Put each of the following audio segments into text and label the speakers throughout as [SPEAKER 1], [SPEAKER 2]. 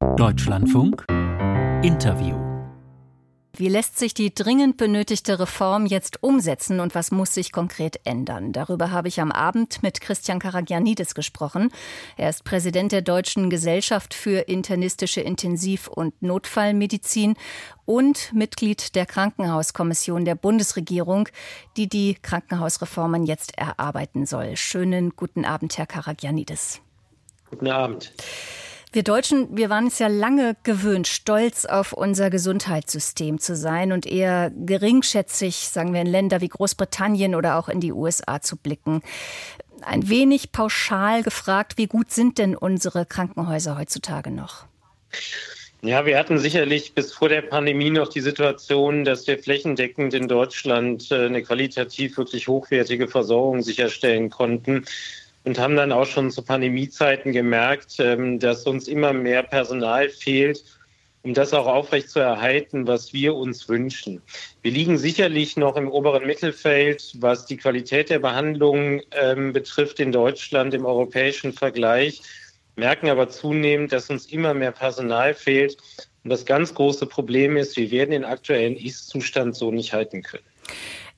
[SPEAKER 1] Deutschlandfunk Interview
[SPEAKER 2] wie lässt sich die dringend benötigte Reform jetzt umsetzen und was muss sich konkret ändern? Darüber habe ich am Abend mit Christian Karagianidis gesprochen. Er ist Präsident der Deutschen Gesellschaft für internistische Intensiv- und Notfallmedizin und Mitglied der Krankenhauskommission der Bundesregierung, die die Krankenhausreformen jetzt erarbeiten soll. Schönen guten Abend, Herr Karagianidis.
[SPEAKER 3] Guten Abend.
[SPEAKER 2] Wir Deutschen, wir waren es ja lange gewöhnt, stolz auf unser Gesundheitssystem zu sein und eher geringschätzig, sagen wir, in Länder wie Großbritannien oder auch in die USA zu blicken. Ein wenig pauschal gefragt, wie gut sind denn unsere Krankenhäuser heutzutage noch?
[SPEAKER 3] Ja, wir hatten sicherlich bis vor der Pandemie noch die Situation, dass wir flächendeckend in Deutschland äh, eine qualitativ wirklich hochwertige Versorgung sicherstellen konnten und haben dann auch schon zu Pandemiezeiten gemerkt, ähm, dass uns immer mehr Personal fehlt, um das auch aufrecht zu erhalten, was wir uns wünschen. Wir liegen sicherlich noch im oberen Mittelfeld, was die Qualität der Behandlung ähm, betrifft in Deutschland im europäischen Vergleich, merken aber zunehmend, dass uns immer mehr Personal fehlt. Und das ganz große Problem ist, wir werden den aktuellen Ist-Zustand so nicht halten können.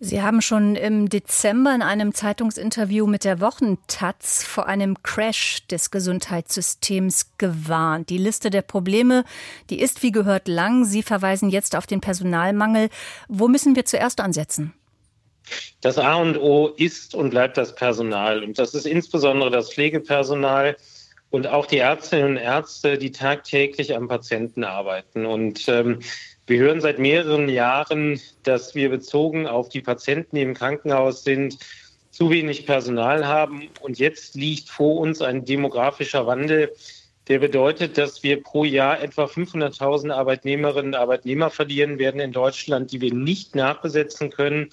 [SPEAKER 2] Sie haben schon im Dezember in einem Zeitungsinterview mit der Wochentaz vor einem Crash des Gesundheitssystems gewarnt. Die Liste der Probleme, die ist wie gehört lang. Sie verweisen jetzt auf den Personalmangel. Wo müssen wir zuerst ansetzen?
[SPEAKER 3] Das A und O ist und bleibt das Personal. Und das ist insbesondere das Pflegepersonal und auch die Ärztinnen und Ärzte, die tagtäglich am Patienten arbeiten. Und ähm, wir hören seit mehreren Jahren, dass wir bezogen auf die Patienten, die im Krankenhaus sind, zu wenig Personal haben. Und jetzt liegt vor uns ein demografischer Wandel, der bedeutet, dass wir pro Jahr etwa 500.000 Arbeitnehmerinnen und Arbeitnehmer verlieren werden in Deutschland, die wir nicht nachbesetzen können.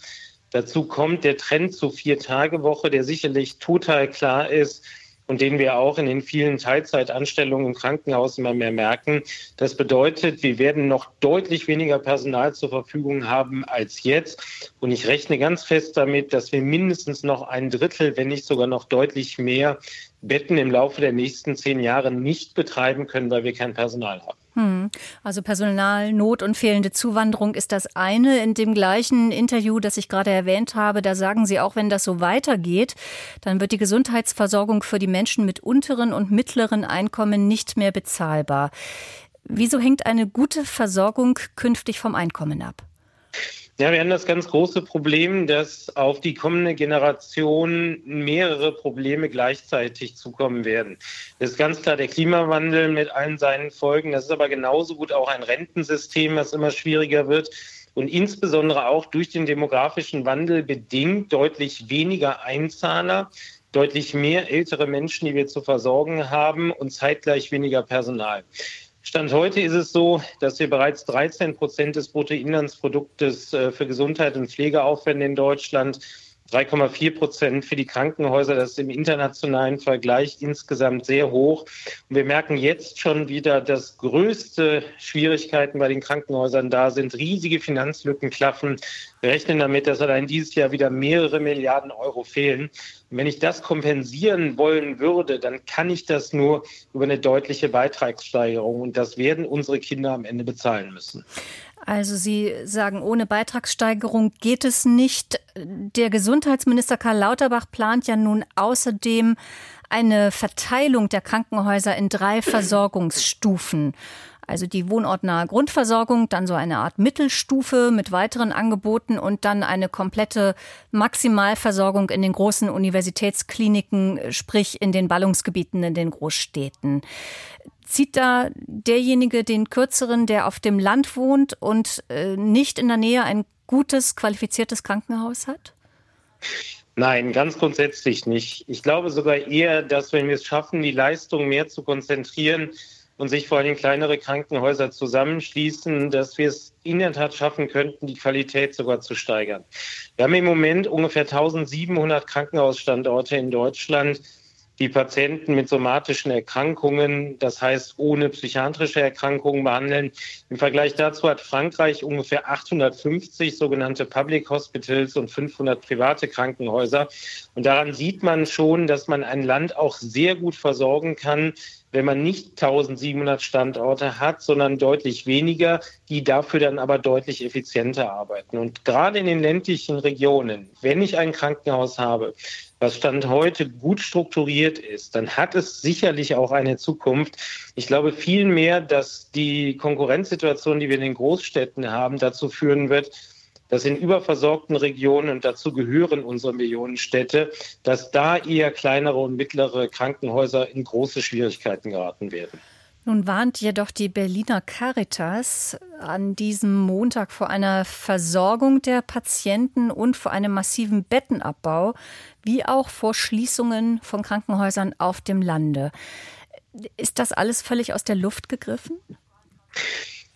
[SPEAKER 3] Dazu kommt der Trend zur Vier-Tage-Woche, der sicherlich total klar ist und den wir auch in den vielen Teilzeitanstellungen im Krankenhaus immer mehr merken. Das bedeutet, wir werden noch deutlich weniger Personal zur Verfügung haben als jetzt. Und ich rechne ganz fest damit, dass wir mindestens noch ein Drittel, wenn nicht sogar noch deutlich mehr Betten im Laufe der nächsten zehn Jahre nicht betreiben können, weil wir kein Personal haben.
[SPEAKER 2] Hm. Also Personalnot und fehlende Zuwanderung ist das eine. In dem gleichen Interview, das ich gerade erwähnt habe, da sagen Sie auch, wenn das so weitergeht, dann wird die Gesundheitsversorgung für die Menschen mit unteren und mittleren Einkommen nicht mehr bezahlbar. Wieso hängt eine gute Versorgung künftig vom Einkommen ab?
[SPEAKER 3] Ja, wir haben das ganz große Problem, dass auf die kommende Generation mehrere Probleme gleichzeitig zukommen werden. Das ist ganz klar der Klimawandel mit allen seinen Folgen. Das ist aber genauso gut auch ein Rentensystem, das immer schwieriger wird. Und insbesondere auch durch den demografischen Wandel bedingt deutlich weniger Einzahler, deutlich mehr ältere Menschen, die wir zu versorgen haben und zeitgleich weniger Personal. Stand heute ist es so, dass wir bereits 13 Prozent des Bruttoinlandsproduktes äh, für Gesundheit und Pflege aufwenden in Deutschland. 3,4 Prozent für die Krankenhäuser. Das ist im internationalen Vergleich insgesamt sehr hoch. Und wir merken jetzt schon wieder, dass größte Schwierigkeiten bei den Krankenhäusern da sind. Riesige Finanzlücken klaffen. Wir rechnen damit, dass allein dieses Jahr wieder mehrere Milliarden Euro fehlen. Und wenn ich das kompensieren wollen würde, dann kann ich das nur über eine deutliche Beitragssteigerung. Und das werden unsere Kinder am Ende bezahlen müssen.
[SPEAKER 2] Also Sie sagen, ohne Beitragssteigerung geht es nicht. Der Gesundheitsminister Karl Lauterbach plant ja nun außerdem eine Verteilung der Krankenhäuser in drei Versorgungsstufen. Also die wohnortnahe Grundversorgung, dann so eine Art Mittelstufe mit weiteren Angeboten und dann eine komplette Maximalversorgung in den großen Universitätskliniken, sprich in den Ballungsgebieten in den Großstädten. Zieht da derjenige den kürzeren, der auf dem Land wohnt und äh, nicht in der Nähe ein gutes, qualifiziertes Krankenhaus hat?
[SPEAKER 3] Nein, ganz grundsätzlich nicht. Ich glaube sogar eher, dass wenn wir es schaffen, die Leistung mehr zu konzentrieren und sich vor allem kleinere Krankenhäuser zusammenschließen, dass wir es in der Tat schaffen könnten, die Qualität sogar zu steigern. Wir haben im Moment ungefähr 1700 Krankenhausstandorte in Deutschland die Patienten mit somatischen Erkrankungen, das heißt ohne psychiatrische Erkrankungen behandeln. Im Vergleich dazu hat Frankreich ungefähr 850 sogenannte Public Hospitals und 500 private Krankenhäuser. Und daran sieht man schon, dass man ein Land auch sehr gut versorgen kann, wenn man nicht 1700 Standorte hat, sondern deutlich weniger, die dafür dann aber deutlich effizienter arbeiten. Und gerade in den ländlichen Regionen, wenn ich ein Krankenhaus habe, was Stand heute gut strukturiert ist, dann hat es sicherlich auch eine Zukunft. Ich glaube vielmehr, dass die Konkurrenzsituation, die wir in den Großstädten haben, dazu führen wird, dass in überversorgten Regionen, und dazu gehören unsere Millionenstädte, dass da eher kleinere und mittlere Krankenhäuser in große Schwierigkeiten geraten werden.
[SPEAKER 2] Nun warnt jedoch die Berliner Caritas an diesem Montag vor einer Versorgung der Patienten und vor einem massiven Bettenabbau, wie auch vor Schließungen von Krankenhäusern auf dem Lande. Ist das alles völlig aus der Luft gegriffen?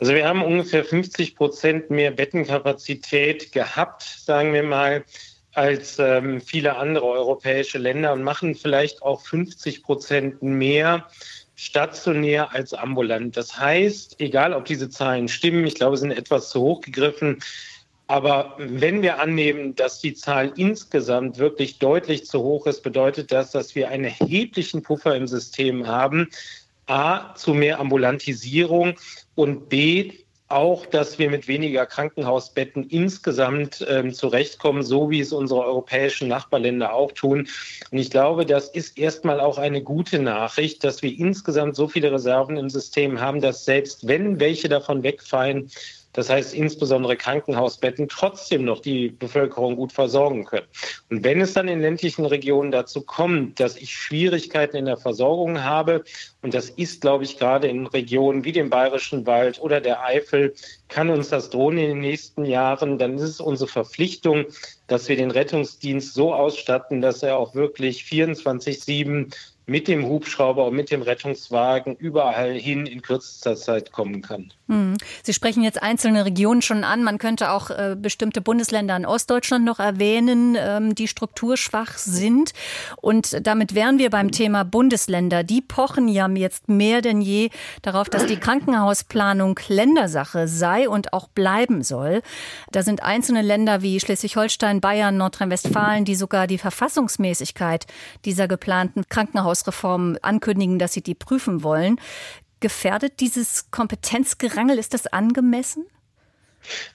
[SPEAKER 3] Also wir haben ungefähr 50 Prozent mehr Bettenkapazität gehabt, sagen wir mal, als ähm, viele andere europäische Länder und machen vielleicht auch 50 Prozent mehr stationär als ambulant. Das heißt, egal ob diese Zahlen stimmen, ich glaube, sind etwas zu hoch gegriffen, aber wenn wir annehmen, dass die Zahl insgesamt wirklich deutlich zu hoch ist, bedeutet das, dass wir einen erheblichen Puffer im System haben, A, zu mehr Ambulantisierung und B, auch, dass wir mit weniger Krankenhausbetten insgesamt ähm, zurechtkommen, so wie es unsere europäischen Nachbarländer auch tun. Und ich glaube, das ist erstmal auch eine gute Nachricht, dass wir insgesamt so viele Reserven im System haben, dass selbst wenn welche davon wegfallen, das heißt insbesondere Krankenhausbetten, trotzdem noch die Bevölkerung gut versorgen können. Und wenn es dann in ländlichen Regionen dazu kommt, dass ich Schwierigkeiten in der Versorgung habe, und das ist, glaube ich, gerade in Regionen wie dem Bayerischen Wald oder der Eifel, kann uns das drohen in den nächsten Jahren, dann ist es unsere Verpflichtung, dass wir den Rettungsdienst so ausstatten, dass er auch wirklich 24-7 mit dem Hubschrauber und mit dem Rettungswagen überall hin in kürzester Zeit kommen kann.
[SPEAKER 2] Hm. Sie sprechen jetzt einzelne Regionen schon an. Man könnte auch äh, bestimmte Bundesländer in Ostdeutschland noch erwähnen, ähm, die strukturschwach sind. Und damit wären wir beim Thema Bundesländer. Die pochen ja jetzt mehr denn je darauf, dass die Krankenhausplanung Ländersache sei und auch bleiben soll. Da sind einzelne Länder wie Schleswig-Holstein, Bayern, Nordrhein-Westfalen, die sogar die Verfassungsmäßigkeit dieser geplanten Krankenhaus Krankenhausreform ankündigen, dass sie die prüfen wollen. Gefährdet dieses Kompetenzgerangel, ist das angemessen?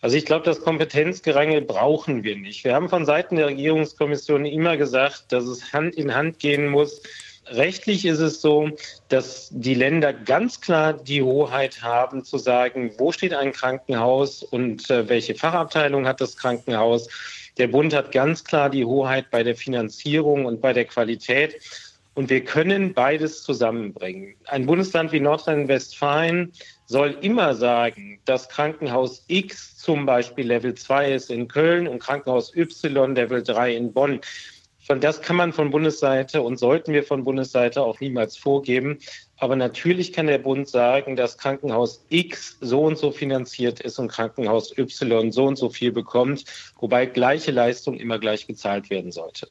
[SPEAKER 3] Also ich glaube, das Kompetenzgerangel brauchen wir nicht. Wir haben von Seiten der Regierungskommission immer gesagt, dass es Hand in Hand gehen muss. Rechtlich ist es so, dass die Länder ganz klar die Hoheit haben zu sagen, wo steht ein Krankenhaus und äh, welche Fachabteilung hat das Krankenhaus. Der Bund hat ganz klar die Hoheit bei der Finanzierung und bei der Qualität. Und wir können beides zusammenbringen. Ein Bundesland wie Nordrhein-Westfalen soll immer sagen, dass Krankenhaus X zum Beispiel Level 2 ist in Köln und Krankenhaus Y Level 3 in Bonn. Von das kann man von Bundesseite und sollten wir von Bundesseite auch niemals vorgeben. Aber natürlich kann der Bund sagen, dass Krankenhaus X so und so finanziert ist und Krankenhaus Y so und so viel bekommt, wobei gleiche Leistung immer gleich gezahlt werden sollte.